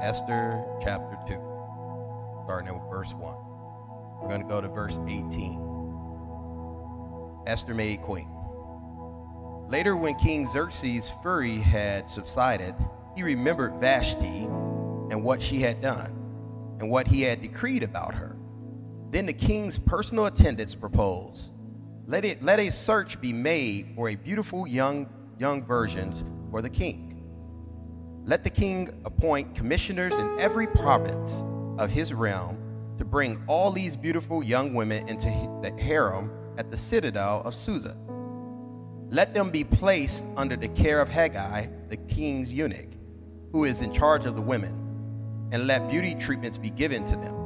Esther chapter 2, starting at verse 1. We're going to go to verse 18. Esther made queen. Later, when King Xerxes' fury had subsided, he remembered Vashti and what she had done, and what he had decreed about her. Then the king's personal attendants proposed, let, it, let a search be made for a beautiful young, young virgins for the king. Let the king appoint commissioners in every province of his realm to bring all these beautiful young women into the harem at the citadel of Susa. Let them be placed under the care of Haggai, the king's eunuch, who is in charge of the women, and let beauty treatments be given to them.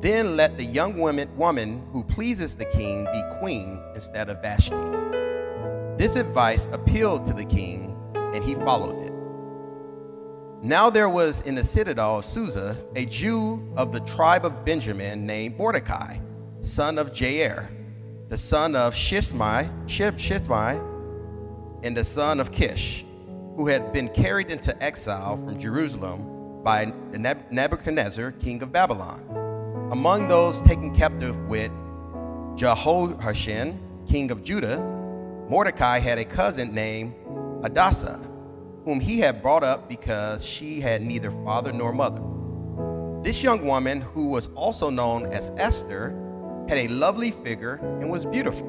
Then let the young woman, woman who pleases the king be queen instead of Vashti. This advice appealed to the king, and he followed it. Now there was in the citadel of Susa a Jew of the tribe of Benjamin named Mordecai, son of Jair, the son of Shishmai, Shishmai, and the son of Kish, who had been carried into exile from Jerusalem by Nebuchadnezzar, king of Babylon. Among those taken captive with Jehoiachin, king of Judah, Mordecai had a cousin named Hadassah whom he had brought up because she had neither father nor mother. This young woman, who was also known as Esther, had a lovely figure and was beautiful.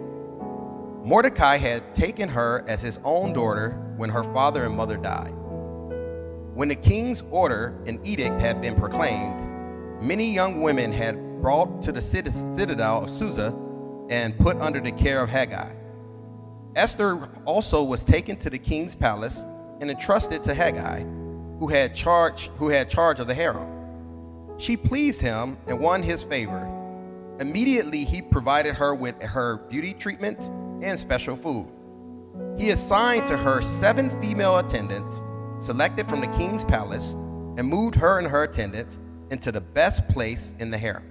Mordecai had taken her as his own daughter when her father and mother died. When the king's order and edict had been proclaimed, many young women had brought to the citadel of Susa and put under the care of Hegai. Esther also was taken to the king's palace and entrusted to Haggai, who had charge, who had charge of the harem. She pleased him and won his favor. Immediately, he provided her with her beauty treatments and special food. He assigned to her seven female attendants, selected from the king's palace, and moved her and her attendants into the best place in the harem.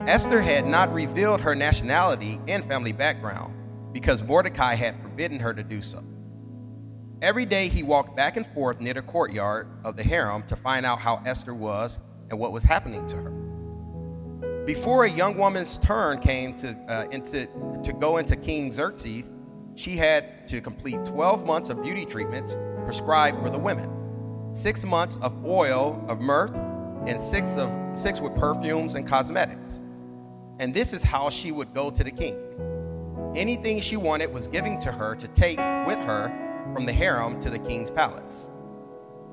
Esther had not revealed her nationality and family background because Mordecai had forbidden her to do so. Every day he walked back and forth near the courtyard of the harem to find out how Esther was and what was happening to her. Before a young woman's turn came to, uh, into, to go into King Xerxes, she had to complete 12 months of beauty treatments prescribed for the women, six months of oil of myrrh, and six, of, six with perfumes and cosmetics. And this is how she would go to the king. Anything she wanted was given to her to take with her from the harem to the king's palace.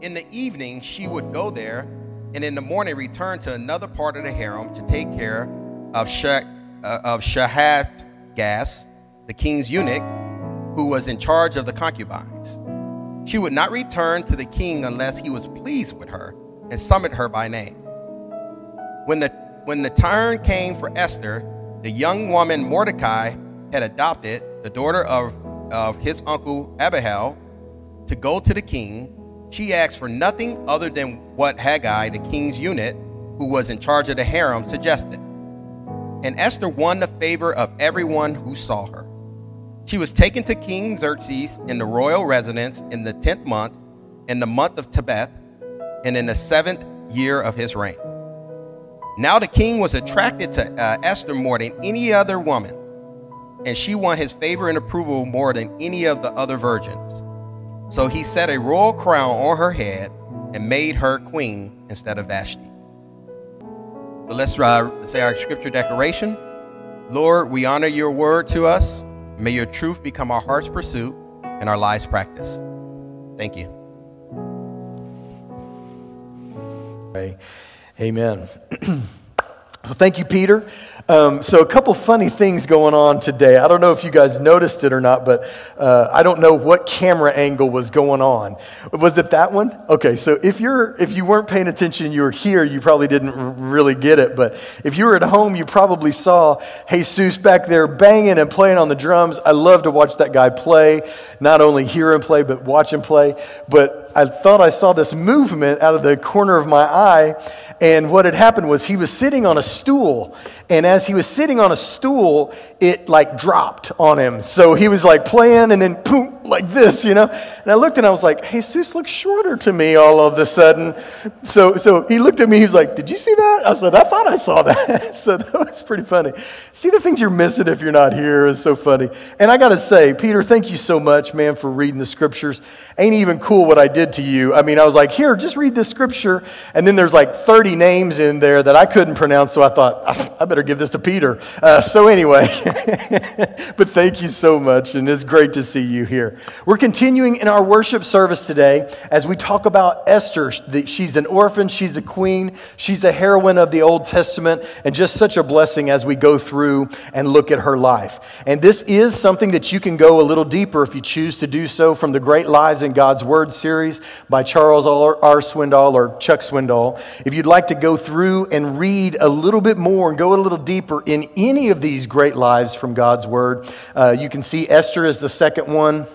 In the evening, she would go there, and in the morning return to another part of the harem to take care of, Shah, uh, of Gas, the king's eunuch, who was in charge of the concubines. She would not return to the king unless he was pleased with her and summoned her by name. When the, when the turn came for Esther, the young woman Mordecai had adopted, the daughter of of his uncle Abihail to go to the king, she asked for nothing other than what Haggai, the king's eunuch, who was in charge of the harem, suggested. And Esther won the favor of everyone who saw her. She was taken to King Xerxes in the royal residence in the tenth month, in the month of Tebeth, and in the seventh year of his reign. Now the king was attracted to uh, Esther more than any other woman and she won his favor and approval more than any of the other virgins. So he set a royal crown on her head and made her queen instead of Vashti. So let's uh, say our scripture declaration. Lord, we honor your word to us. May your truth become our heart's pursuit and our lives' practice. Thank you. Amen. well, thank you, Peter. Um, so, a couple funny things going on today. I don't know if you guys noticed it or not, but uh, I don't know what camera angle was going on. Was it that one? Okay, so if you're if you weren't paying attention, you were here. You probably didn't really get it. But if you were at home, you probably saw Jesus back there banging and playing on the drums. I love to watch that guy play. Not only hear him play, but watch him play. But but I thought I saw this movement out of the corner of my eye. And what had happened was he was sitting on a stool. And as he was sitting on a stool, it like dropped on him. So he was like playing and then boom, like this, you know? And I looked and I was like, Jesus looks shorter to me all of a sudden. So, so he looked at me, he was like, Did you see that? I said, I thought I saw that. so that was pretty funny. See the things you're missing if you're not here is so funny. And I got to say, Peter, thank you so much, man, for reading the scriptures. Ain't even cool what I did to you. I mean, I was like, Here, just read this scripture. And then there's like 30 names in there that I couldn't pronounce. So I thought, I better give this to Peter. Uh, so anyway, but thank you so much. And it's great to see you here. We're continuing in our worship service today as we talk about Esther. She's an orphan, she's a queen, she's a heroine of the Old Testament, and just such a blessing as we go through and look at her life. And this is something that you can go a little deeper if you choose to do so from the Great Lives in God's Word series by Charles R. Swindoll or Chuck Swindoll. If you'd like to go through and read a little bit more and go a little deeper in any of these great lives from God's Word, uh, you can see Esther is the second one.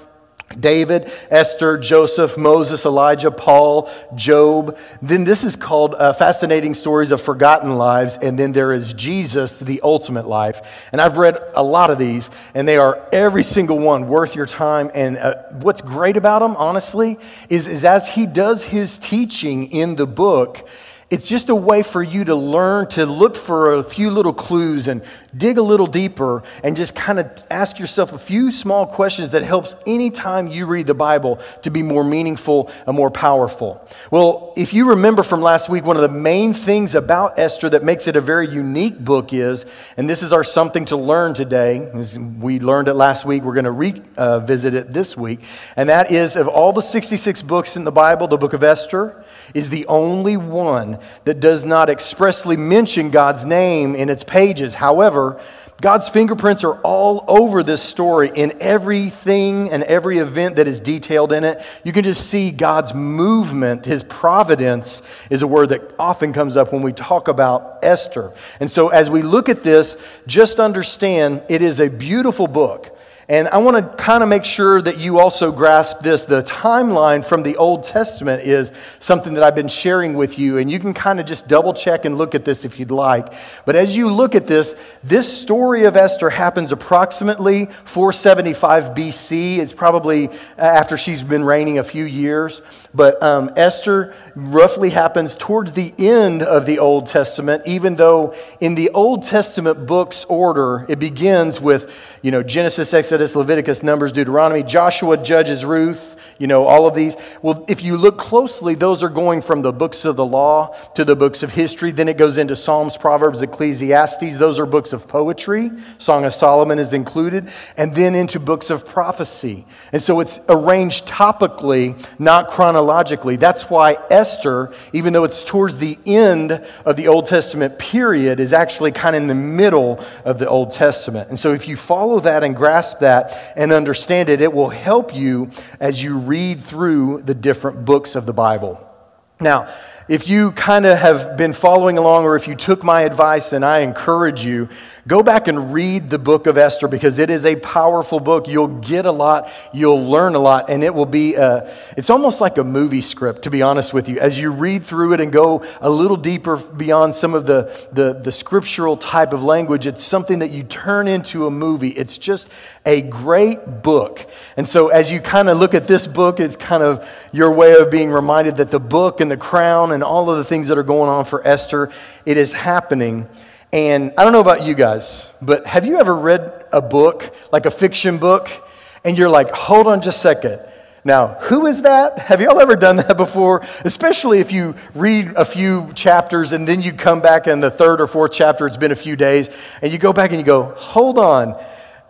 David, Esther, Joseph, Moses, Elijah, Paul, Job. Then this is called uh, Fascinating Stories of Forgotten Lives. And then there is Jesus, the ultimate life. And I've read a lot of these, and they are every single one worth your time. And uh, what's great about them, honestly, is, is as he does his teaching in the book, it's just a way for you to learn to look for a few little clues and dig a little deeper and just kind of ask yourself a few small questions that helps anytime you read the Bible to be more meaningful and more powerful. Well, if you remember from last week, one of the main things about Esther that makes it a very unique book is, and this is our something to learn today, we learned it last week, we're going to revisit uh, it this week, and that is of all the 66 books in the Bible, the book of Esther is the only one that does not expressly mention God's name in its pages. However, God's fingerprints are all over this story in everything and every event that is detailed in it. You can just see God's movement. His providence is a word that often comes up when we talk about Esther. And so, as we look at this, just understand it is a beautiful book. And I want to kind of make sure that you also grasp this. The timeline from the Old Testament is something that I've been sharing with you, and you can kind of just double check and look at this if you'd like. But as you look at this, this story of Esther happens approximately 475 BC. It's probably after she's been reigning a few years. But um, Esther roughly happens towards the end of the Old Testament, even though in the Old Testament books order, it begins with you know, Genesis, Exodus, Leviticus, Numbers, Deuteronomy, Joshua, Judges, Ruth, you know, all of these. Well, if you look closely, those are going from the books of the law to the books of history. Then it goes into Psalms, Proverbs, Ecclesiastes. Those are books of poetry. Song of Solomon is included. And then into books of prophecy. And so it's arranged topically, not chronologically. That's why Esther, even though it's towards the end of the Old Testament period, is actually kind of in the middle of the Old Testament. And so if you follow that and grasp that and understand it, it will help you as you read through the different books of the Bible. Now, if you kind of have been following along, or if you took my advice, and I encourage you, go back and read the book of Esther because it is a powerful book. You'll get a lot, you'll learn a lot, and it will be, a, it's almost like a movie script, to be honest with you. As you read through it and go a little deeper beyond some of the, the, the scriptural type of language, it's something that you turn into a movie. It's just a great book. And so, as you kind of look at this book, it's kind of your way of being reminded that the book and the crown and all of the things that are going on for Esther, it is happening. And I don't know about you guys, but have you ever read a book, like a fiction book, and you're like, hold on just a second. Now, who is that? Have y'all ever done that before? Especially if you read a few chapters and then you come back in the third or fourth chapter, it's been a few days, and you go back and you go, hold on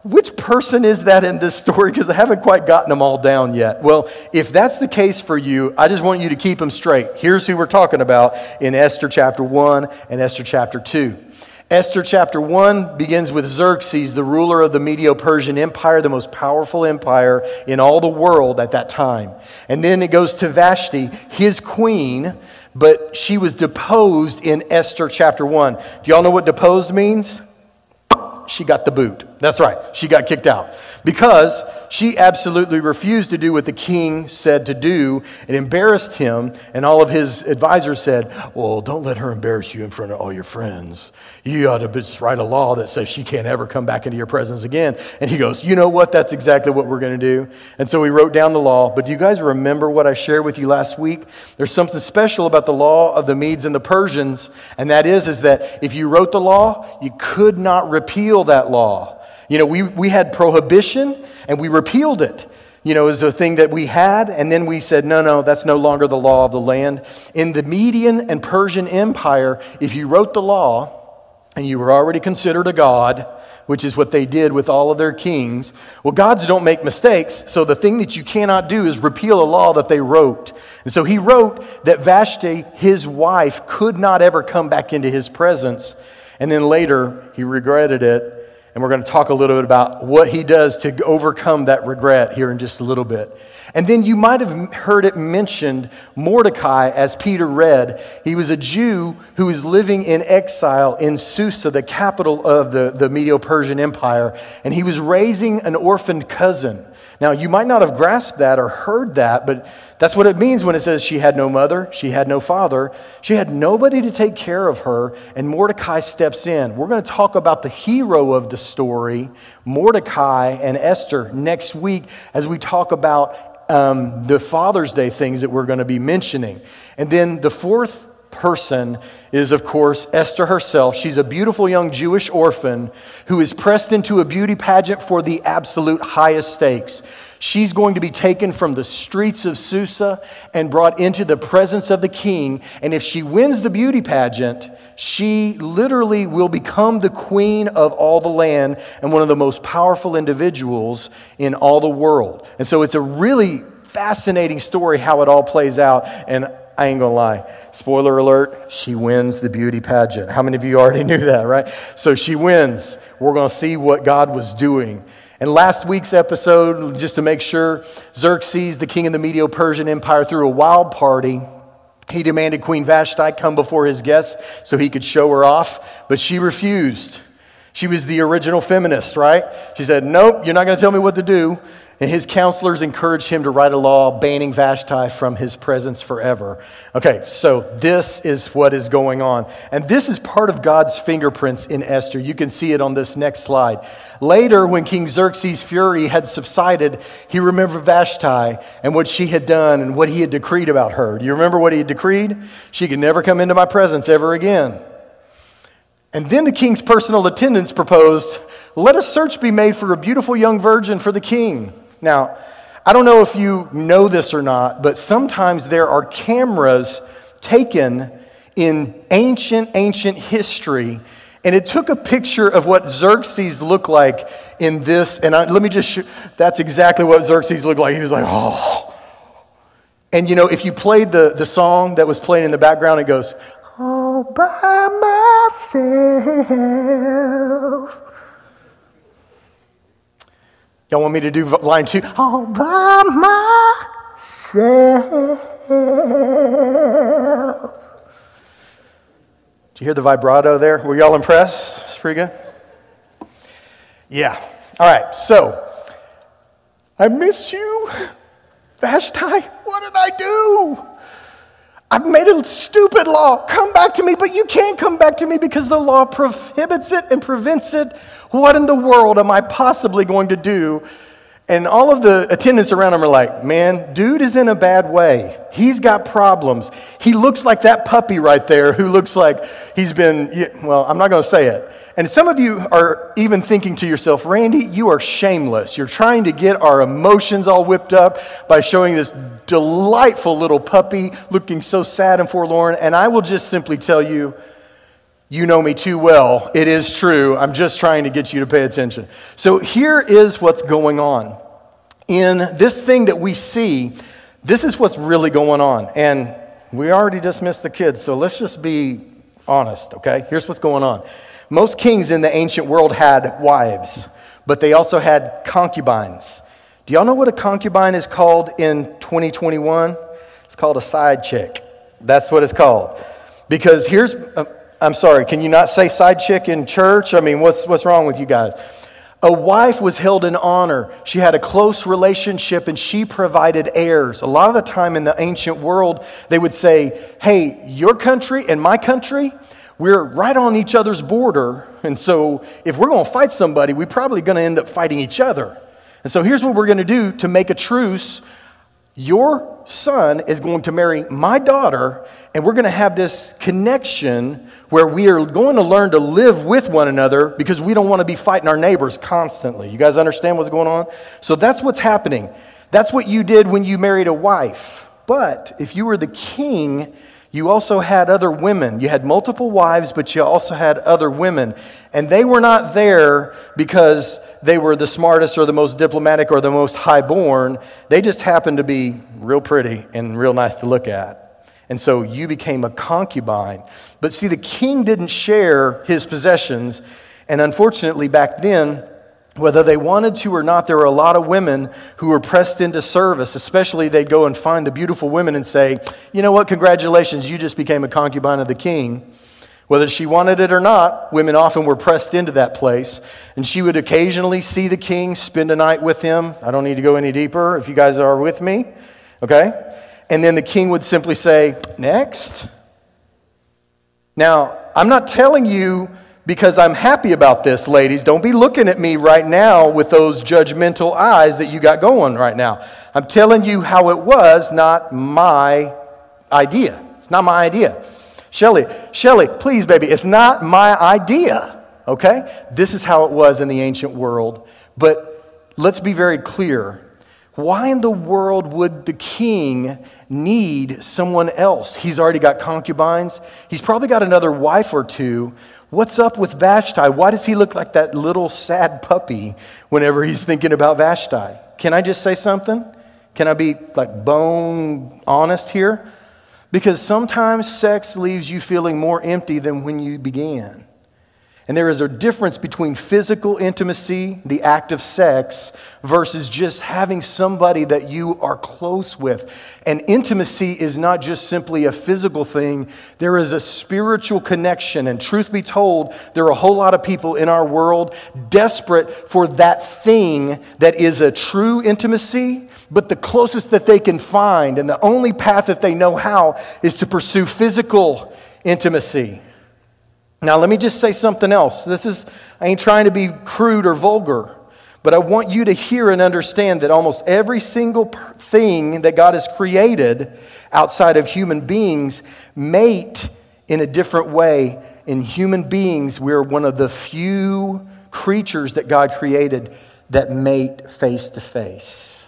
which person is that in this story? Because I haven't quite gotten them all down yet. Well, if that's the case for you, I just want you to keep them straight. Here's who we're talking about in Esther chapter 1 and Esther chapter 2. Esther chapter 1 begins with Xerxes, the ruler of the Medo Persian Empire, the most powerful empire in all the world at that time. And then it goes to Vashti, his queen, but she was deposed in Esther chapter 1. Do y'all know what deposed means? She got the boot. That's right. She got kicked out because she absolutely refused to do what the king said to do. It embarrassed him, and all of his advisors said, Well, don't let her embarrass you in front of all your friends. You ought to just write a law that says she can't ever come back into your presence again. And he goes, You know what? That's exactly what we're going to do. And so he wrote down the law. But do you guys remember what I shared with you last week? There's something special about the law of the Medes and the Persians, and that is, is that if you wrote the law, you could not repeal that law. You know, we, we had prohibition and we repealed it. You know, was a thing that we had, and then we said, no, no, that's no longer the law of the land. In the Median and Persian Empire, if you wrote the law and you were already considered a god, which is what they did with all of their kings. Well, gods don't make mistakes, so the thing that you cannot do is repeal a law that they wrote. And so he wrote that Vashti, his wife, could not ever come back into his presence. And then later, he regretted it and we're going to talk a little bit about what he does to overcome that regret here in just a little bit. And then you might have heard it mentioned Mordecai, as Peter read. He was a Jew who was living in exile in Susa, the capital of the, the Medo Persian Empire, and he was raising an orphaned cousin. Now, you might not have grasped that or heard that, but that's what it means when it says she had no mother, she had no father, she had nobody to take care of her, and Mordecai steps in. We're going to talk about the hero of the story, Mordecai and Esther, next week as we talk about um, the Father's Day things that we're going to be mentioning. And then the fourth person is, of course, Esther herself. She's a beautiful young Jewish orphan who is pressed into a beauty pageant for the absolute highest stakes. She's going to be taken from the streets of Susa and brought into the presence of the king. And if she wins the beauty pageant, she literally will become the queen of all the land and one of the most powerful individuals in all the world. And so it's a really fascinating story how it all plays out. And I ain't gonna lie. Spoiler alert, she wins the beauty pageant. How many of you already knew that, right? So she wins. We're gonna see what God was doing. And last week's episode, just to make sure, Xerxes, the king of the Medo Persian Empire, threw a wild party. He demanded Queen Vashti come before his guests so he could show her off, but she refused. She was the original feminist, right? She said, Nope, you're not to tell me what to do. And his counselors encouraged him to write a law banning Vashti from his presence forever. Okay, so this is what is going on. And this is part of God's fingerprints in Esther. You can see it on this next slide. Later, when King Xerxes' fury had subsided, he remembered Vashti and what she had done and what he had decreed about her. Do you remember what he had decreed? She could never come into my presence ever again. And then the king's personal attendants proposed, Let a search be made for a beautiful young virgin for the king. Now, I don't know if you know this or not, but sometimes there are cameras taken in ancient, ancient history. And it took a picture of what Xerxes looked like in this. And I, let me just, show, that's exactly what Xerxes looked like. He was like, oh. And you know, if you played the, the song that was playing in the background, it goes, all by myself. Y'all want me to do line two? All by myself. Did you hear the vibrato there? Were y'all impressed? It's pretty good. Yeah. All right. So, I miss you, Vashti. What did I do? I've made a stupid law. Come back to me, but you can't come back to me because the law prohibits it and prevents it. What in the world am I possibly going to do? And all of the attendants around him are like, man, dude is in a bad way. He's got problems. He looks like that puppy right there who looks like he's been, well, I'm not going to say it. And some of you are even thinking to yourself, Randy, you are shameless. You're trying to get our emotions all whipped up by showing this delightful little puppy looking so sad and forlorn. And I will just simply tell you, you know me too well. It is true. I'm just trying to get you to pay attention. So here is what's going on. In this thing that we see, this is what's really going on. And we already dismissed the kids, so let's just be honest, okay? Here's what's going on. Most kings in the ancient world had wives, but they also had concubines. Do y'all know what a concubine is called in 2021? It's called a side chick. That's what it's called. Because here's, uh, I'm sorry, can you not say side chick in church? I mean, what's, what's wrong with you guys? A wife was held in honor. She had a close relationship and she provided heirs. A lot of the time in the ancient world, they would say, Hey, your country and my country, we're right on each other's border. And so if we're going to fight somebody, we're probably going to end up fighting each other. And so here's what we're going to do to make a truce. Your son is going to marry my daughter, and we're going to have this connection where we are going to learn to live with one another because we don't want to be fighting our neighbors constantly. You guys understand what's going on? So that's what's happening. That's what you did when you married a wife. But if you were the king, you also had other women. You had multiple wives, but you also had other women. And they were not there because they were the smartest or the most diplomatic or the most highborn. They just happened to be real pretty and real nice to look at. And so you became a concubine. But see, the king didn't share his possessions. And unfortunately, back then, whether they wanted to or not, there were a lot of women who were pressed into service. Especially, they'd go and find the beautiful women and say, You know what? Congratulations, you just became a concubine of the king. Whether she wanted it or not, women often were pressed into that place. And she would occasionally see the king, spend a night with him. I don't need to go any deeper if you guys are with me. Okay? and then the king would simply say, Next. Now, I'm not telling you because I'm happy about this, ladies. Don't be looking at me right now with those judgmental eyes that you got going right now. I'm telling you how it was, not my idea. It's not my idea. Shelly, Shelly, please, baby, it's not my idea, okay? This is how it was in the ancient world. But let's be very clear why in the world would the king need someone else? He's already got concubines. He's probably got another wife or two. What's up with Vashti? Why does he look like that little sad puppy whenever he's thinking about Vashti? Can I just say something? Can I be like bone honest here? Because sometimes sex leaves you feeling more empty than when you began. And there is a difference between physical intimacy, the act of sex, versus just having somebody that you are close with. And intimacy is not just simply a physical thing, there is a spiritual connection. And truth be told, there are a whole lot of people in our world desperate for that thing that is a true intimacy, but the closest that they can find, and the only path that they know how, is to pursue physical intimacy. Now, let me just say something else. This is, I ain't trying to be crude or vulgar, but I want you to hear and understand that almost every single thing that God has created outside of human beings mate in a different way. In human beings, we're one of the few creatures that God created that mate face to face.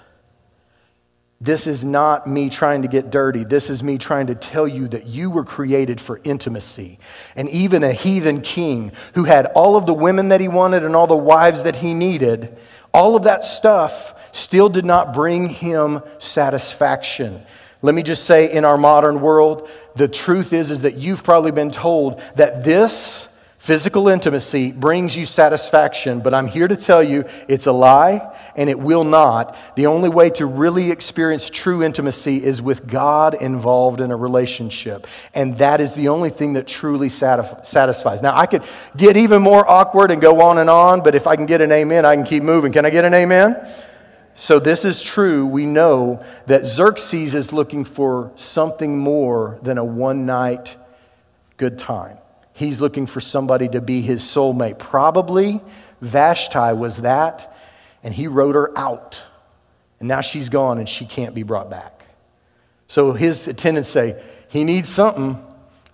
This is not me trying to get dirty. This is me trying to tell you that you were created for intimacy. And even a heathen king who had all of the women that he wanted and all the wives that he needed, all of that stuff still did not bring him satisfaction. Let me just say in our modern world, the truth is is that you've probably been told that this Physical intimacy brings you satisfaction, but I'm here to tell you it's a lie and it will not. The only way to really experience true intimacy is with God involved in a relationship. And that is the only thing that truly satisfies. Now, I could get even more awkward and go on and on, but if I can get an amen, I can keep moving. Can I get an amen? So, this is true. We know that Xerxes is looking for something more than a one night good time. He's looking for somebody to be his soulmate. Probably Vashti was that, and he wrote her out. And now she's gone and she can't be brought back. So his attendants say, He needs something.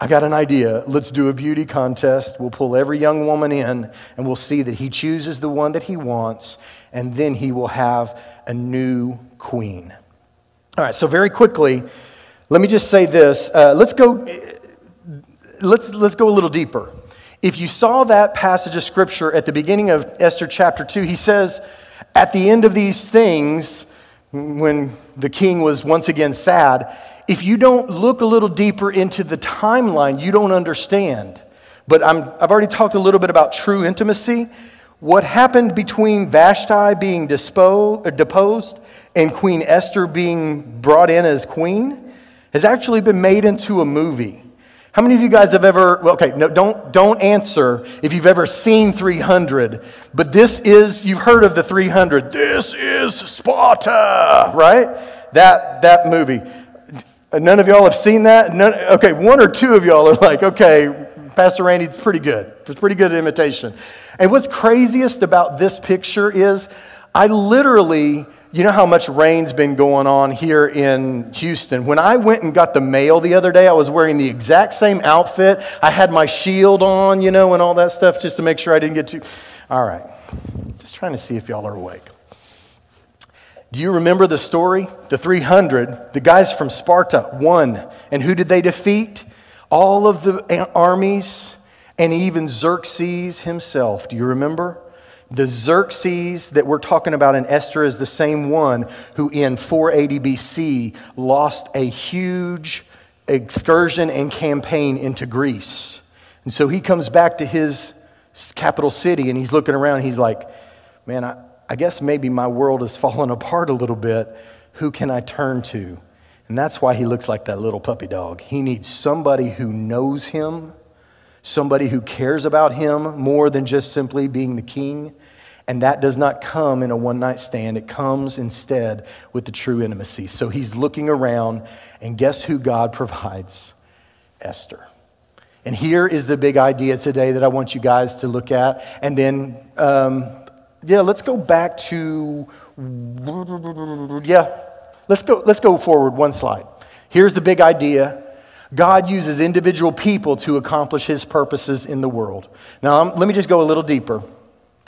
I got an idea. Let's do a beauty contest. We'll pull every young woman in and we'll see that he chooses the one that he wants, and then he will have a new queen. All right, so very quickly, let me just say this. Uh, let's go let's, let's go a little deeper. If you saw that passage of scripture at the beginning of Esther chapter 2, he says, at the end of these things, when the king was once again sad, if you don't look a little deeper into the timeline, you don't understand. But i have already talked a little bit about true intimacy. What happened between Vashti being disposed, uh, deposed and Queen Esther being brought in as queen has actually been made into a movie. How many of you guys have ever, well, okay, no, don't, don't answer if you've ever seen 300, but this is, you've heard of the 300. This is Sparta, right? That, that movie. None of y'all have seen that? None, okay, one or two of y'all are like, okay, Pastor Randy's pretty good. It's pretty good imitation. And what's craziest about this picture is I literally you know how much rain's been going on here in Houston. When I went and got the mail the other day, I was wearing the exact same outfit. I had my shield on, you know, and all that stuff just to make sure I didn't get too. All right. Just trying to see if y'all are awake. Do you remember the story? The 300, the guys from Sparta won. And who did they defeat? All of the armies and even Xerxes himself. Do you remember? The Xerxes that we're talking about in Esther is the same one who in 480 BC lost a huge excursion and campaign into Greece. And so he comes back to his capital city and he's looking around. He's like, man, I, I guess maybe my world has fallen apart a little bit. Who can I turn to? And that's why he looks like that little puppy dog. He needs somebody who knows him somebody who cares about him more than just simply being the king. And that does not come in a one night stand. It comes instead with the true intimacy. So he's looking around, and guess who God provides? Esther. And here is the big idea today that I want you guys to look at. And then, um, yeah, let's go back to, yeah, let's go, let's go forward one slide. Here's the big idea God uses individual people to accomplish his purposes in the world. Now, let me just go a little deeper.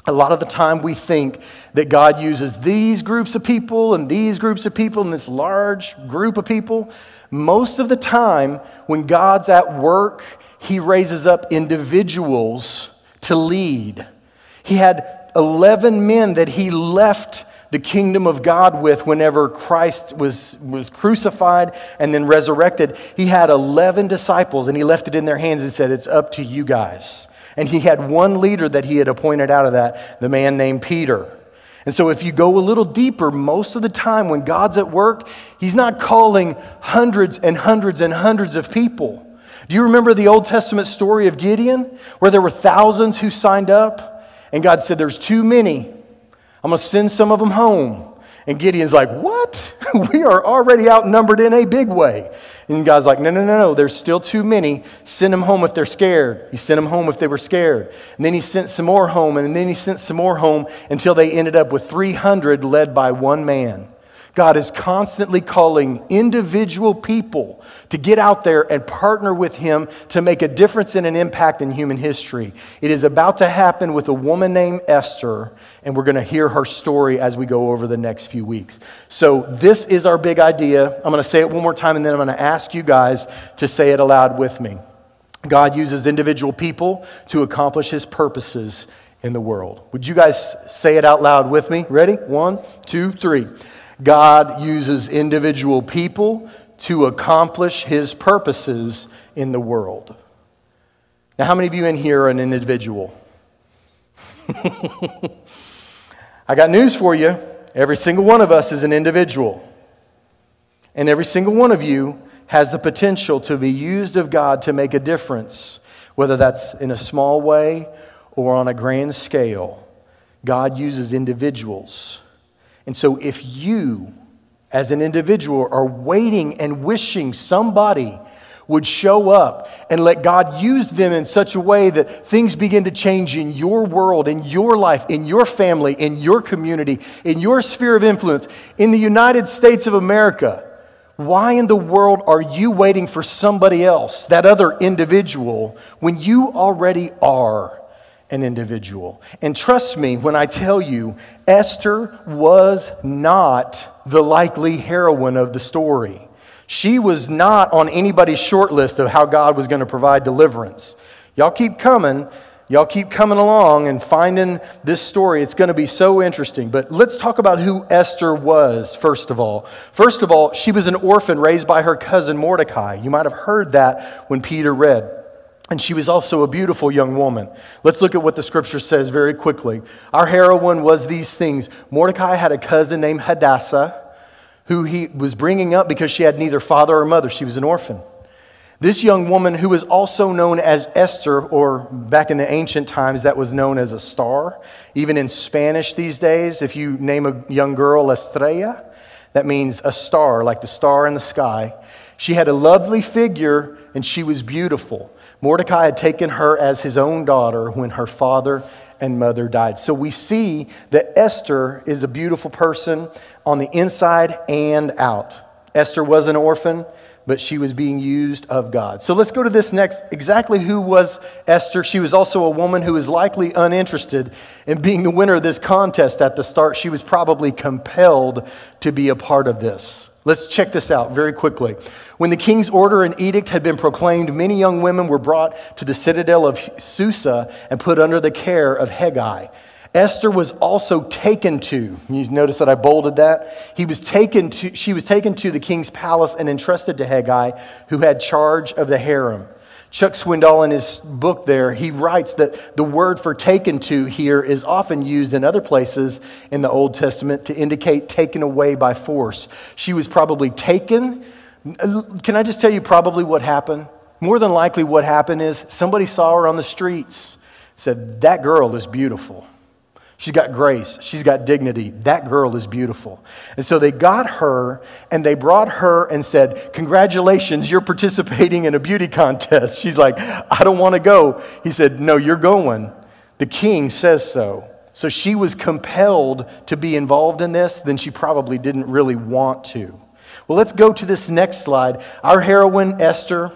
A lot of the time, we think that God uses these groups of people and these groups of people and this large group of people. Most of the time, when God's at work, he raises up individuals to lead. He had 11 men that he left the kingdom of God with whenever Christ was, was crucified and then resurrected. He had 11 disciples and he left it in their hands and said, It's up to you guys. And he had one leader that he had appointed out of that, the man named Peter. And so, if you go a little deeper, most of the time when God's at work, He's not calling hundreds and hundreds and hundreds of people. Do you remember the Old Testament story of Gideon, where there were thousands who signed up? And God said, There's too many. I'm going to send some of them home. And Gideon's like, What? we are already outnumbered in a big way. And God's like, No, no, no, no. There's still too many. Send them home if they're scared. He sent them home if they were scared. And then he sent some more home, and then he sent some more home until they ended up with 300 led by one man. God is constantly calling individual people to get out there and partner with Him to make a difference and an impact in human history. It is about to happen with a woman named Esther, and we're going to hear her story as we go over the next few weeks. So, this is our big idea. I'm going to say it one more time, and then I'm going to ask you guys to say it aloud with me. God uses individual people to accomplish His purposes in the world. Would you guys say it out loud with me? Ready? One, two, three. God uses individual people to accomplish his purposes in the world. Now, how many of you in here are an individual? I got news for you. Every single one of us is an individual. And every single one of you has the potential to be used of God to make a difference, whether that's in a small way or on a grand scale. God uses individuals and so, if you, as an individual, are waiting and wishing somebody would show up and let God use them in such a way that things begin to change in your world, in your life, in your family, in your community, in your sphere of influence, in the United States of America, why in the world are you waiting for somebody else, that other individual, when you already are? An individual. And trust me when I tell you, Esther was not the likely heroine of the story. She was not on anybody's short list of how God was going to provide deliverance. Y'all keep coming. Y'all keep coming along and finding this story. It's going to be so interesting. But let's talk about who Esther was, first of all. First of all, she was an orphan raised by her cousin Mordecai. You might have heard that when Peter read. And she was also a beautiful young woman. Let's look at what the scripture says very quickly. Our heroine was these things. Mordecai had a cousin named Hadassah, who he was bringing up because she had neither father or mother. She was an orphan. This young woman, who was also known as Esther, or back in the ancient times, that was known as a star. Even in Spanish these days, if you name a young girl Estrella, that means a star, like the star in the sky. She had a lovely figure and she was beautiful. Mordecai had taken her as his own daughter when her father and mother died. So we see that Esther is a beautiful person on the inside and out. Esther was an orphan but she was being used of God. So let's go to this next. Exactly who was Esther? She was also a woman who was likely uninterested in being the winner of this contest at the start. She was probably compelled to be a part of this. Let's check this out very quickly. When the king's order and edict had been proclaimed, many young women were brought to the citadel of Susa and put under the care of Hegai Esther was also taken to. You notice that I bolded that? He was taken to, she was taken to the king's palace and entrusted to Hegai, who had charge of the harem. Chuck Swindoll, in his book there, he writes that the word for taken to here is often used in other places in the Old Testament to indicate taken away by force. She was probably taken. Can I just tell you probably what happened? More than likely, what happened is somebody saw her on the streets, said, That girl is beautiful. She's got grace. She's got dignity. That girl is beautiful. And so they got her and they brought her and said, Congratulations, you're participating in a beauty contest. She's like, I don't want to go. He said, No, you're going. The king says so. So she was compelled to be involved in this, then she probably didn't really want to. Well, let's go to this next slide. Our heroine, Esther,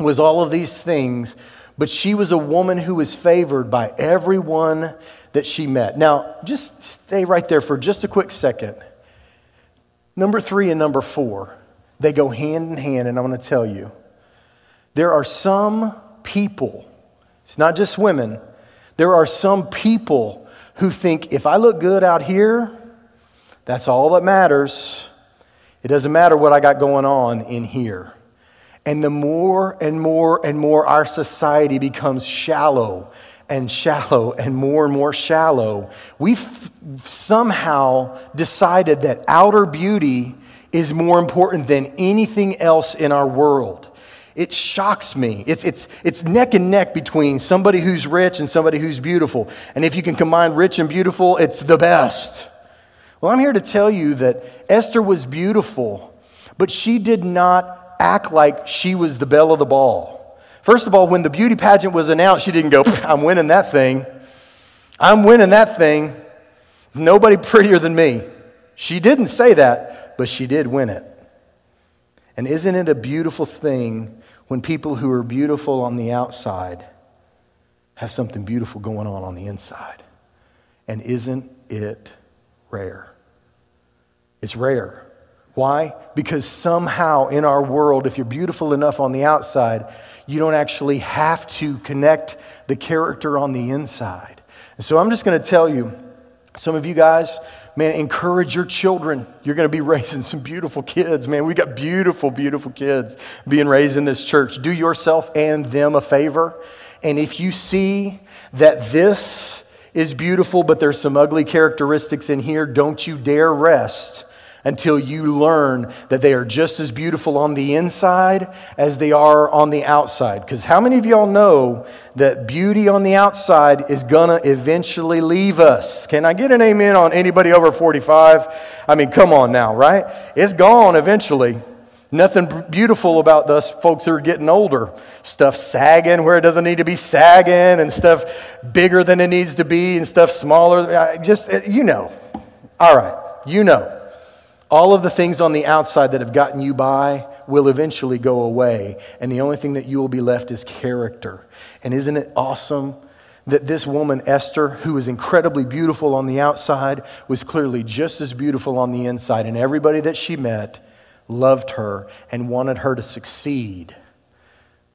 was all of these things, but she was a woman who was favored by everyone that she met. Now, just stay right there for just a quick second. Number three and number four, they go hand in hand, and I'm going to tell you. There are some people, it's not just women, there are some people who think if I look good out here, that's all that matters. It doesn't matter what I got going on in here. And the more and more and more our society becomes shallow and shallow and more and more shallow, we've somehow decided that outer beauty is more important than anything else in our world. It shocks me. It's, it's, it's neck and neck between somebody who's rich and somebody who's beautiful. And if you can combine rich and beautiful, it's the best. Well, I'm here to tell you that Esther was beautiful, but she did not act like she was the belle of the ball. First of all, when the beauty pageant was announced, she didn't go, I'm winning that thing. I'm winning that thing. Nobody prettier than me. She didn't say that, but she did win it. And isn't it a beautiful thing when people who are beautiful on the outside have something beautiful going on on the inside? And isn't it rare? It's rare. Why? Because somehow in our world, if you're beautiful enough on the outside, you don't actually have to connect the character on the inside. And so I'm just going to tell you some of you guys, man, encourage your children. You're going to be raising some beautiful kids, man. We got beautiful, beautiful kids being raised in this church. Do yourself and them a favor. And if you see that this is beautiful, but there's some ugly characteristics in here, don't you dare rest until you learn that they are just as beautiful on the inside as they are on the outside. Because how many of y'all know that beauty on the outside is gonna eventually leave us? Can I get an amen on anybody over 45? I mean, come on now, right? It's gone eventually. Nothing beautiful about us folks who are getting older. Stuff sagging where it doesn't need to be sagging, and stuff bigger than it needs to be, and stuff smaller. Just, eh, you know. All right, you know. All of the things on the outside that have gotten you by will eventually go away. And the only thing that you will be left is character. And isn't it awesome that this woman, Esther, who was incredibly beautiful on the outside, was clearly just as beautiful on the inside? And everybody that she met loved her and wanted her to succeed.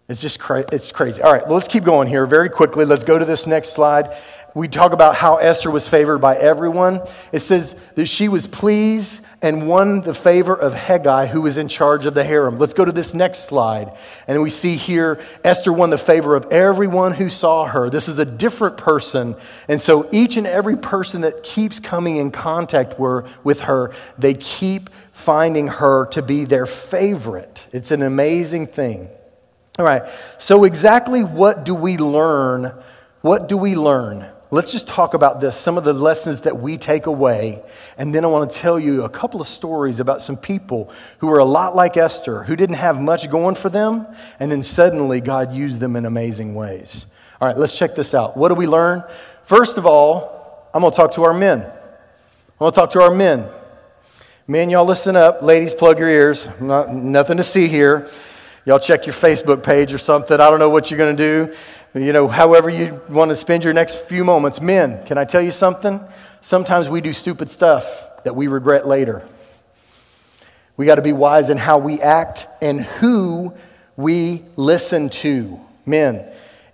It's just cra- it's crazy. All right, well, let's keep going here very quickly. Let's go to this next slide we talk about how Esther was favored by everyone. It says that she was pleased and won the favor of Hegai, who was in charge of the harem. Let's go to this next slide. And we see here Esther won the favor of everyone who saw her. This is a different person. And so each and every person that keeps coming in contact with her, they keep finding her to be their favorite. It's an amazing thing. All right, so exactly what do we learn? What do we learn? Let's just talk about this, some of the lessons that we take away. And then I want to tell you a couple of stories about some people who were a lot like Esther, who didn't have much going for them, and then suddenly God used them in amazing ways. All right, let's check this out. What do we learn? First of all, I'm going to talk to our men. I'm going to talk to our men. Men, y'all listen up. Ladies, plug your ears. Not, nothing to see here. Y'all check your Facebook page or something. I don't know what you're going to do you know, however you want to spend your next few moments. Men, can I tell you something? Sometimes we do stupid stuff that we regret later. We got to be wise in how we act and who we listen to. Men,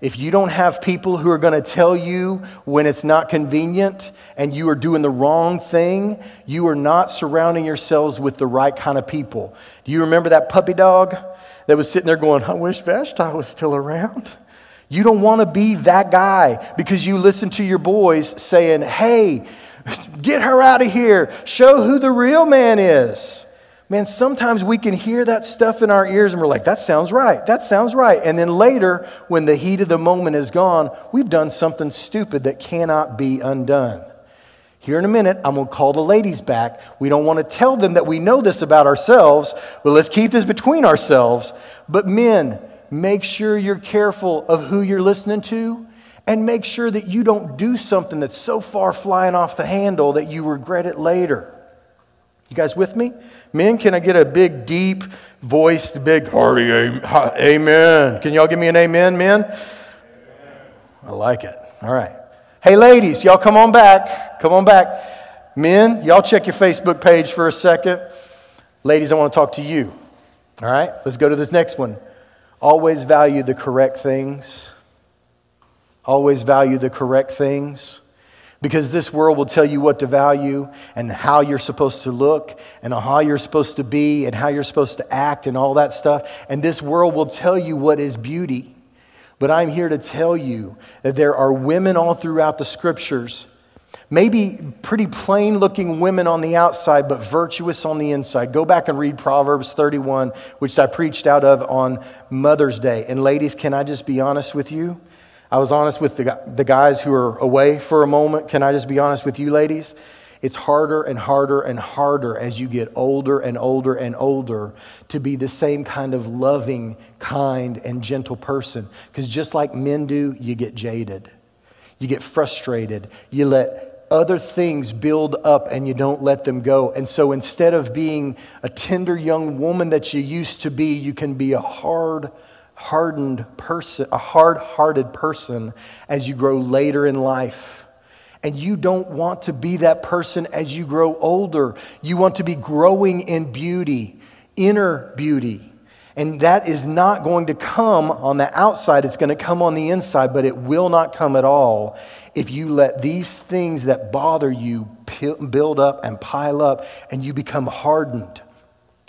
if you don't have people who are going to tell you when it's not convenient and you are doing the wrong thing, you are not surrounding yourselves with the right kind of people. Do you remember that puppy dog that was sitting there going, I wish Vashti was still around? You don't want to be that guy because you listen to your boys saying, hey, get her out of here, show who the real man is. Man, sometimes we can hear that stuff in our ears and we're like, that sounds right, that sounds right. And then later, when the heat of the moment is gone, we've done something stupid that cannot be undone. Here in a minute, I'm going to call the ladies back. We don't want to tell them that we know this about ourselves, but let's keep this between ourselves. But men, make sure you're careful of who you're listening to and make sure that you don't do something that's so far flying off the handle that you regret it later. You guys with me? Men, can I get a big, deep voiced, big, hearty amen? Can y'all give me an amen, men? I like it. All right. Hey, ladies, y'all come on back. Come on back. Men, y'all check your Facebook page for a second. Ladies, I want to talk to you. All right, let's go to this next one. Always value the correct things. Always value the correct things. Because this world will tell you what to value and how you're supposed to look and how you're supposed to be and how you're supposed to act and all that stuff. And this world will tell you what is beauty. But I'm here to tell you that there are women all throughout the scriptures Maybe pretty plain looking women on the outside, but virtuous on the inside. Go back and read Proverbs 31, which I preached out of on Mother's Day. And ladies, can I just be honest with you? I was honest with the, the guys who are away for a moment. Can I just be honest with you, ladies? It's harder and harder and harder as you get older and older and older to be the same kind of loving, kind, and gentle person. Because just like men do, you get jaded. You get frustrated. You let other things build up and you don't let them go. And so instead of being a tender young woman that you used to be, you can be a hard, hardened person, a hard hearted person as you grow later in life. And you don't want to be that person as you grow older. You want to be growing in beauty, inner beauty. And that is not going to come on the outside, it's going to come on the inside, but it will not come at all if you let these things that bother you build up and pile up and you become hardened.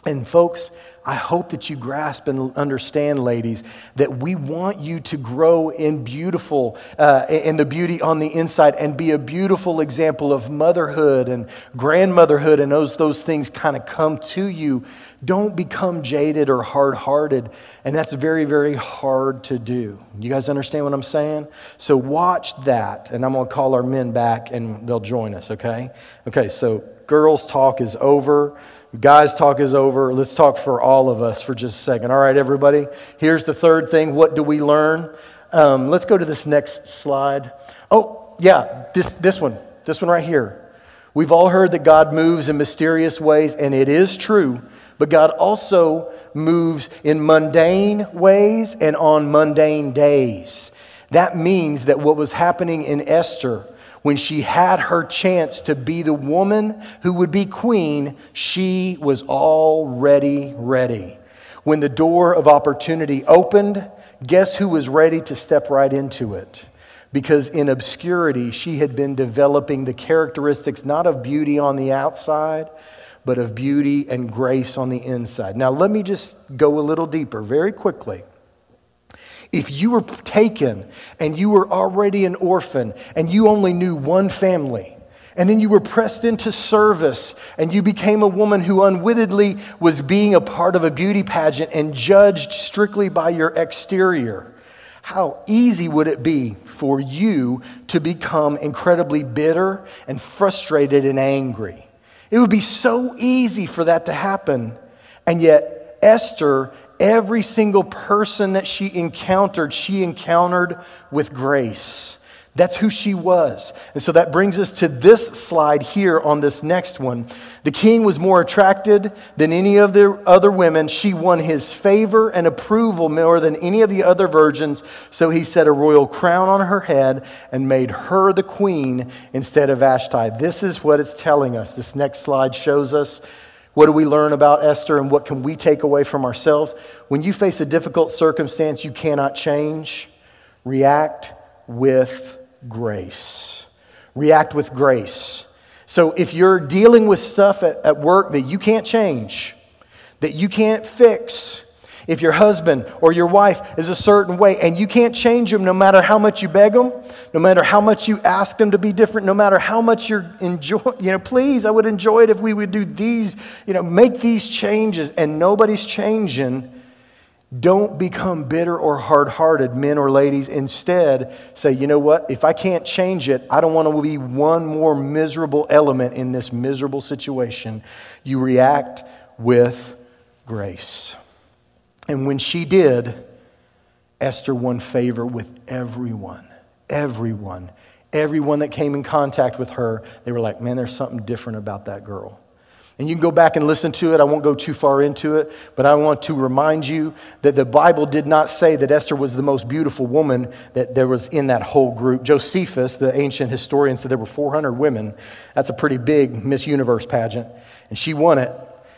And, folks, I hope that you grasp and understand, ladies, that we want you to grow in beautiful, uh, in the beauty on the inside and be a beautiful example of motherhood and grandmotherhood, and those, those things kind of come to you. Don't become jaded or hard hearted, and that's very, very hard to do. You guys understand what I'm saying? So, watch that, and I'm going to call our men back and they'll join us, okay? Okay, so girls' talk is over. Guys' talk is over. Let's talk for all of us for just a second. All right, everybody. Here's the third thing. What do we learn? Um, let's go to this next slide. Oh, yeah, this, this one. This one right here. We've all heard that God moves in mysterious ways, and it is true, but God also moves in mundane ways and on mundane days. That means that what was happening in Esther when she had her chance to be the woman who would be queen, she was already ready. When the door of opportunity opened, guess who was ready to step right into it? Because in obscurity, she had been developing the characteristics not of beauty on the outside, but of beauty and grace on the inside. Now, let me just go a little deeper very quickly. If you were taken and you were already an orphan and you only knew one family, And then you were pressed into service, and you became a woman who unwittingly was being a part of a beauty pageant and judged strictly by your exterior. How easy would it be for you to become incredibly bitter and frustrated and angry? It would be so easy for that to happen. And yet, Esther, every single person that she encountered, she encountered with grace. That's who she was. And so that brings us to this slide here on this next one. The king was more attracted than any of the other women. She won his favor and approval more than any of the other virgins. So he set a royal crown on her head and made her the queen instead of Vashti. This is what it's telling us. This next slide shows us what do we learn about Esther and what can we take away from ourselves? When you face a difficult circumstance you cannot change, react with grace. React with grace. So if you're dealing with stuff at, at work that you can't change, that you can't fix, if your husband or your wife is a certain way and you can't change them no matter how much you beg them, no matter how much you ask them to be different, no matter how much you're enjoy, you know, please, I would enjoy it if we would do these, you know, make these changes and nobody's changing don't become bitter or hard hearted, men or ladies. Instead, say, you know what? If I can't change it, I don't want to be one more miserable element in this miserable situation. You react with grace. And when she did, Esther won favor with everyone. Everyone. Everyone that came in contact with her, they were like, man, there's something different about that girl. And you can go back and listen to it. I won't go too far into it, but I want to remind you that the Bible did not say that Esther was the most beautiful woman that there was in that whole group. Josephus, the ancient historian, said there were 400 women. That's a pretty big Miss Universe pageant. And she won it.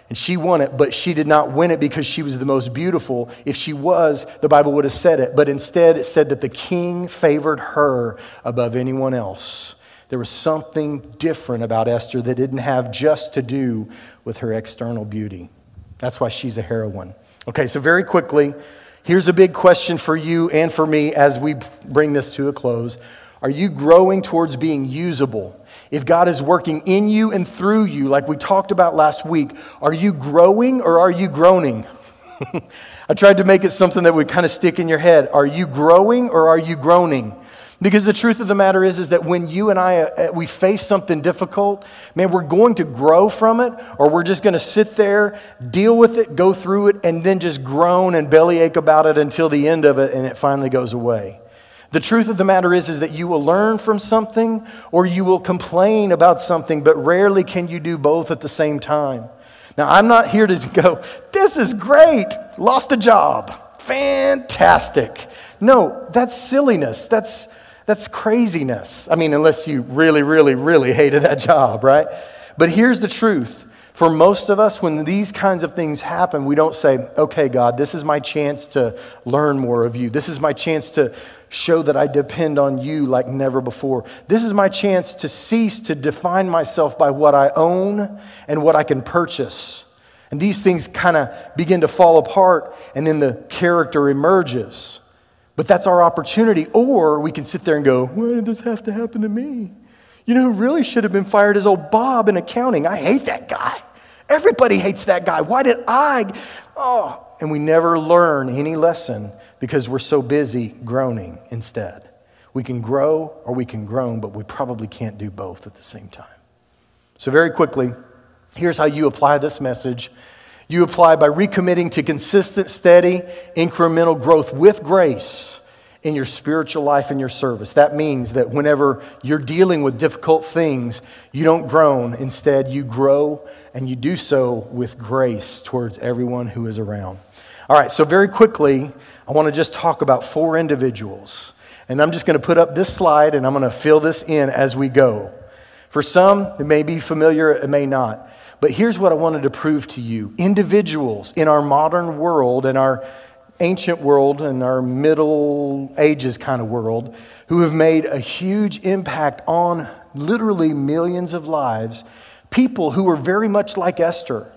And she won it, but she did not win it because she was the most beautiful. If she was, the Bible would have said it. But instead, it said that the king favored her above anyone else. There was something different about Esther that didn't have just to do with her external beauty. That's why she's a heroine. Okay, so very quickly, here's a big question for you and for me as we bring this to a close. Are you growing towards being usable? If God is working in you and through you, like we talked about last week, are you growing or are you groaning? I tried to make it something that would kind of stick in your head. Are you growing or are you groaning? Because the truth of the matter is, is that when you and I, uh, we face something difficult, man, we're going to grow from it, or we're just going to sit there, deal with it, go through it, and then just groan and bellyache about it until the end of it, and it finally goes away. The truth of the matter is, is that you will learn from something or you will complain about something, but rarely can you do both at the same time. Now, I'm not here to go, this is great, lost a job, fantastic. No, that's silliness. That's, that's craziness. I mean, unless you really, really, really hated that job, right? But here's the truth. For most of us, when these kinds of things happen, we don't say, okay, God, this is my chance to learn more of you. This is my chance to show that I depend on you like never before. This is my chance to cease to define myself by what I own and what I can purchase. And these things kind of begin to fall apart, and then the character emerges. But that's our opportunity. Or we can sit there and go, why did this have to happen to me? You know who really should have been fired is old Bob in accounting. I hate that guy. Everybody hates that guy. Why did I? Oh, and we never learn any lesson because we're so busy groaning instead. We can grow or we can groan, but we probably can't do both at the same time. So, very quickly, here's how you apply this message you apply by recommitting to consistent, steady, incremental growth with grace in your spiritual life and your service. That means that whenever you're dealing with difficult things, you don't groan. Instead, you grow and you do so with grace towards everyone who is around. All right, so very quickly, I want to just talk about four individuals. And I'm just going to put up this slide and I'm going to fill this in as we go. For some, it may be familiar, it may not. But here's what I wanted to prove to you individuals in our modern world, and our ancient world, and our Middle Ages kind of world, who have made a huge impact on literally millions of lives, people who were very much like Esther,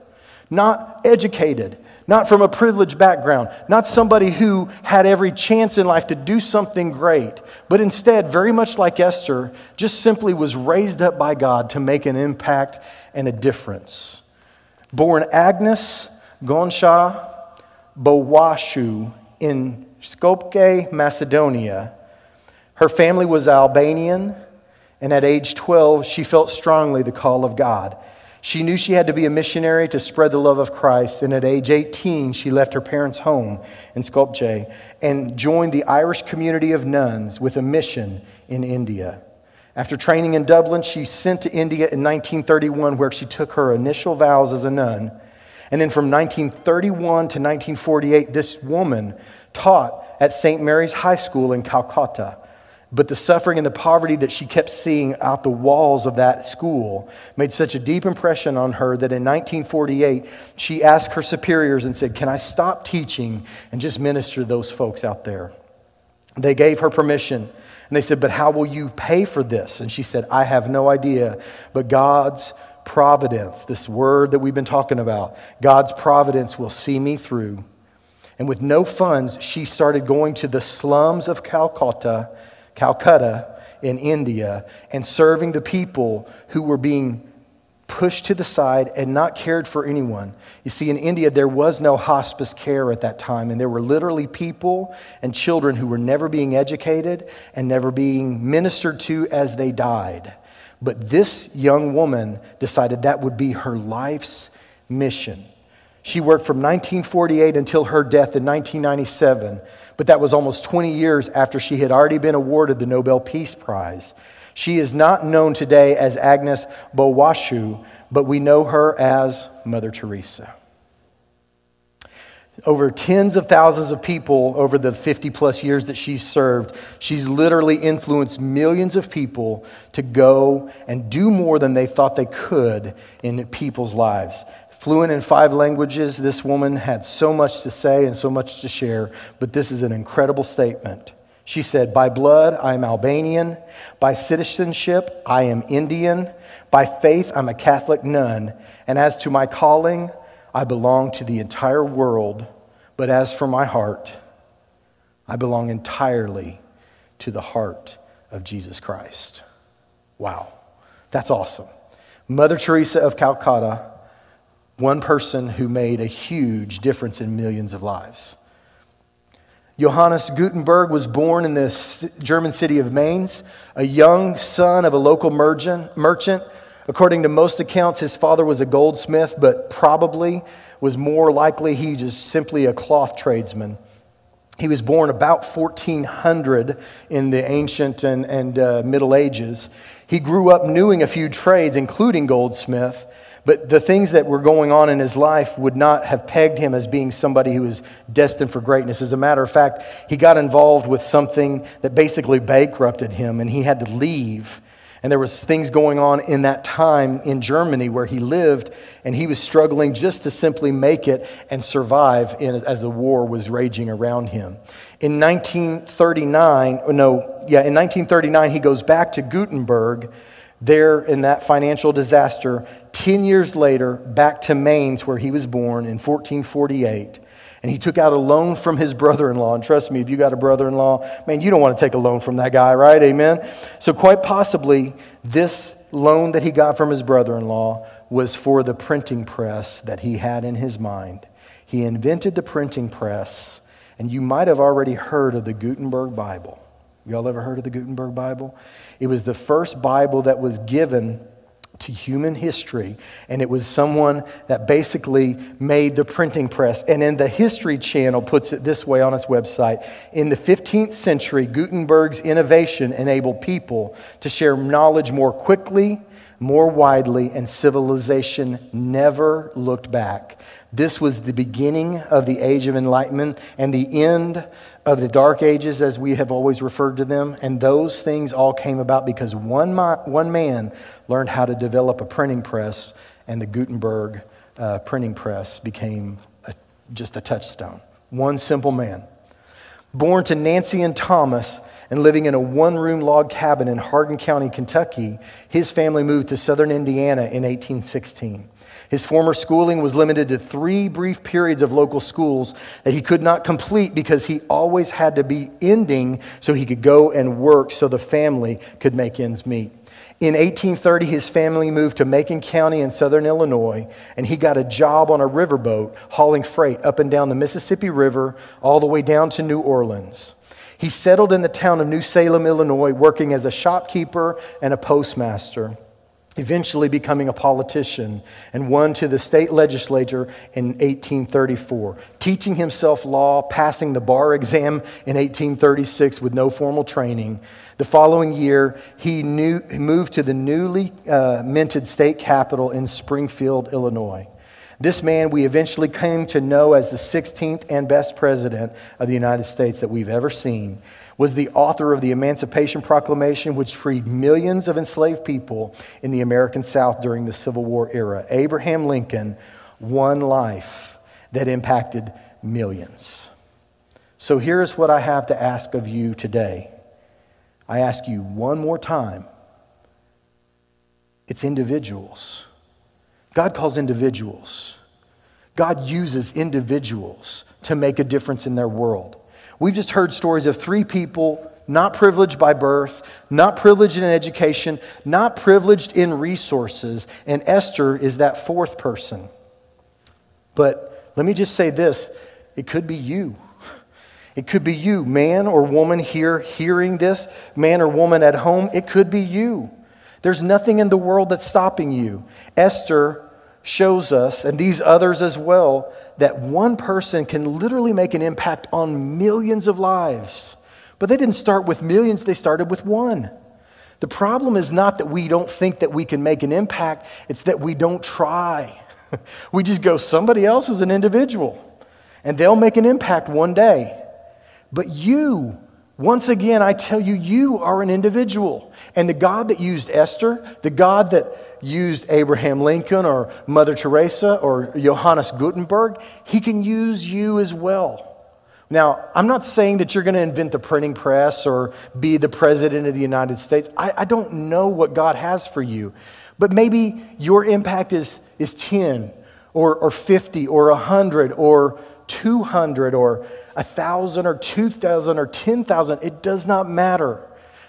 not educated, not from a privileged background, not somebody who had every chance in life to do something great, but instead, very much like Esther, just simply was raised up by God to make an impact and a difference. Born Agnes Gonxha Bojaxhiu in Skopje, Macedonia, her family was Albanian, and at age 12, she felt strongly the call of God. She knew she had to be a missionary to spread the love of Christ, and at age 18, she left her parents' home in Skopje and joined the Irish community of nuns with a mission in India. After training in Dublin, she sent to India in 1931, where she took her initial vows as a nun. And then from 1931 to 1948, this woman taught at St. Mary's High School in Calcutta. But the suffering and the poverty that she kept seeing out the walls of that school made such a deep impression on her that in 1948, she asked her superiors and said, Can I stop teaching and just minister to those folks out there? They gave her permission. And they said, But how will you pay for this? And she said, I have no idea, but God's providence, this word that we've been talking about, God's providence will see me through. And with no funds, she started going to the slums of Calcutta Calcutta in India and serving the people who were being pushed to the side and not cared for anyone. You see, in India, there was no hospice care at that time, and there were literally people and children who were never being educated and never being ministered to as they died. But this young woman decided that would be her life's mission. She worked from 1948 until her death in 1997 but that was almost 20 years after she had already been awarded the Nobel Peace Prize. She is not known today as Agnes Bojaxhiu, but we know her as Mother Teresa. Over tens of thousands of people over the 50 plus years that she's served, she's literally influenced millions of people to go and do more than they thought they could in people's lives. Fluent in five languages, this woman had so much to say and so much to share, but this is an incredible statement. She said, By blood, I am Albanian. By citizenship, I am Indian. By faith, I'm a Catholic nun. And as to my calling, I belong to the entire world. But as for my heart, I belong entirely to the heart of Jesus Christ. Wow, that's awesome. Mother Teresa of Calcutta one person who made a huge difference in millions of lives. Johannes Gutenberg was born in the German city of Mainz, a young son of a local merchant. According to most accounts, his father was a goldsmith, but probably was more likely he just simply a cloth tradesman. He was born about 1400 in the ancient and, and uh, Middle Ages. He grew up knowing a few trades, including goldsmith, but the things that were going on in his life would not have pegged him as being somebody who was destined for greatness. As a matter of fact, he got involved with something that basically bankrupted him and he had to leave. And there was things going on in that time in Germany where he lived and he was struggling just to simply make it and survive in, as the war was raging around him. In 1939, no, yeah, in 1939 he goes back to Gutenberg there in that financial disaster 10 years later back to Mainz, where he was born in 1448. And he took out a loan from his brother in law. And trust me, if you got a brother in law, man, you don't want to take a loan from that guy, right? Amen? So, quite possibly, this loan that he got from his brother in law was for the printing press that he had in his mind. He invented the printing press, and you might have already heard of the Gutenberg Bible. Y'all ever heard of the Gutenberg Bible? It was the first Bible that was given to human history, and it was someone that basically made the printing press. And in the History Channel puts it this way on its website In the 15th century, Gutenberg's innovation enabled people to share knowledge more quickly, more widely, and civilization never looked back. This was the beginning of the Age of Enlightenment and the end of the Dark Ages, as we have always referred to them. And those things all came about because one, one man learned how to develop a printing press, and the Gutenberg uh, printing press became a, just a touchstone. One simple man. Born to Nancy and Thomas and living in a one room log cabin in Hardin County, Kentucky, his family moved to southern Indiana in 1816. His former schooling was limited to three brief periods of local schools that he could not complete because he always had to be ending so he could go and work so the family could make ends meet. In 1830, his family moved to Macon County in southern Illinois, and he got a job on a riverboat hauling freight up and down the Mississippi River all the way down to New Orleans. He settled in the town of New Salem, Illinois, working as a shopkeeper and a postmaster eventually becoming a politician and won to the state legislature in 1834, teaching himself law, passing the bar exam in 1836 with no formal training. The following year, he knew, moved to the newly uh, minted state capital in Springfield, Illinois. This man we eventually came to know as the 16th and best president of the United States that we've ever seen was the author of the Emancipation Proclamation, which freed millions of enslaved people in the American South during the Civil War era. Abraham Lincoln, one life that impacted millions. So here's what I have to ask of you today. I ask you one more time it's individuals. God calls individuals. God uses individuals to make a difference in their world. We've just heard stories of three people not privileged by birth, not privileged in education, not privileged in resources, and Esther is that fourth person. But let me just say this it could be you. It could be you, man or woman here hearing this, man or woman at home. It could be you. There's nothing in the world that's stopping you. Esther shows us, and these others as well, that one person can literally make an impact on millions of lives. But they didn't start with millions, they started with one. The problem is not that we don't think that we can make an impact, it's that we don't try. we just go, somebody else is an individual, and they'll make an impact one day. But you, once again, I tell you, you are an individual. And the God that used Esther, the God that used Abraham Lincoln or Mother Teresa or Johannes Gutenberg, he can use you as well. Now, I'm not saying that you're going to invent the printing press or be the president of the United States. I, I don't know what God has for you. But maybe your impact is, is 10 or, or 50 or 100 or 200 or 1,000 or 2,000 or 10,000. It does not matter.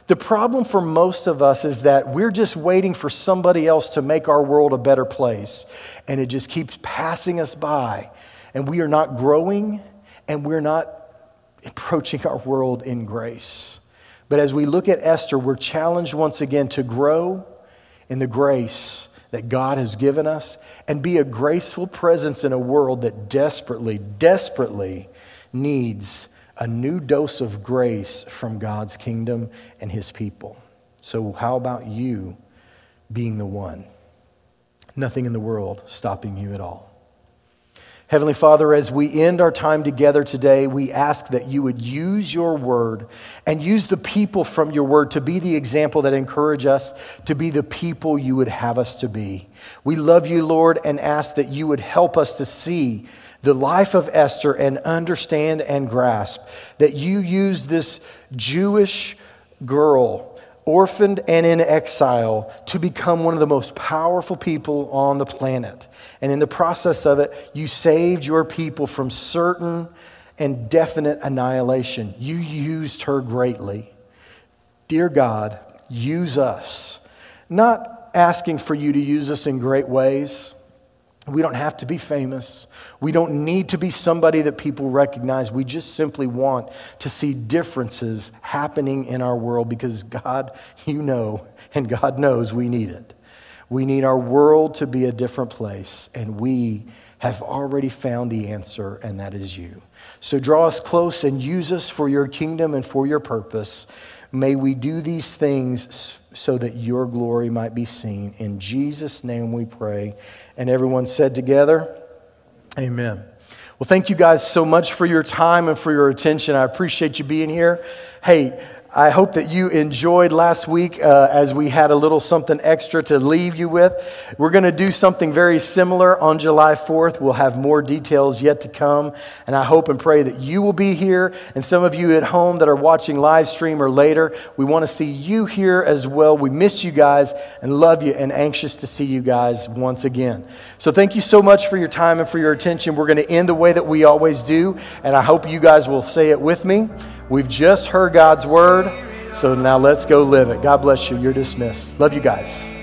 The problem for most of us is that we're just waiting for somebody else to make our world a better place, and it just keeps passing us by. And we are not growing, and we're not approaching our world in grace. But as we look at Esther, we're challenged once again to grow in the grace that God has given us and be a graceful presence in a world that desperately, desperately needs a new dose of grace from God's kingdom and his people. So, how about you being the one? Nothing in the world stopping you at all. Heavenly Father, as we end our time together today, we ask that you would use your word and use the people from your word to be the example that encourage us to be the people you would have us to be. We love you, Lord, and ask that you would help us to see the life of Esther and understand and grasp that you used this Jewish girl, orphaned and in exile, to become one of the most powerful people on the planet. And in the process of it, you saved your people from certain and definite annihilation. You used her greatly. Dear God, use us. Not asking for you to use us in great ways we don't have to be famous. We don't need to be somebody that people recognize. We just simply want to see differences happening in our world because God, you know, and God knows we need it. We need our world to be a different place, and we have already found the answer, and that is you. So draw us close and use us for your kingdom and for your purpose. May we do these things so that your glory might be seen. In Jesus' name we pray. And everyone said together, Amen. Well, thank you guys so much for your time and for your attention. I appreciate you being here. Hey, I hope that you enjoyed last week uh, as we had a little something extra to leave you with. We're going to do something very similar on July 4th. We'll have more details yet to come. And I hope and pray that you will be here. And some of you at home that are watching live stream or later, we want to see you here as well. We miss you guys and love you and anxious to see you guys once again. So thank you so much for your time and for your attention. We're going to end the way that we always do. And I hope you guys will say it with me. We've just heard God's word, so now let's go live it. God bless you. You're dismissed. Love you guys.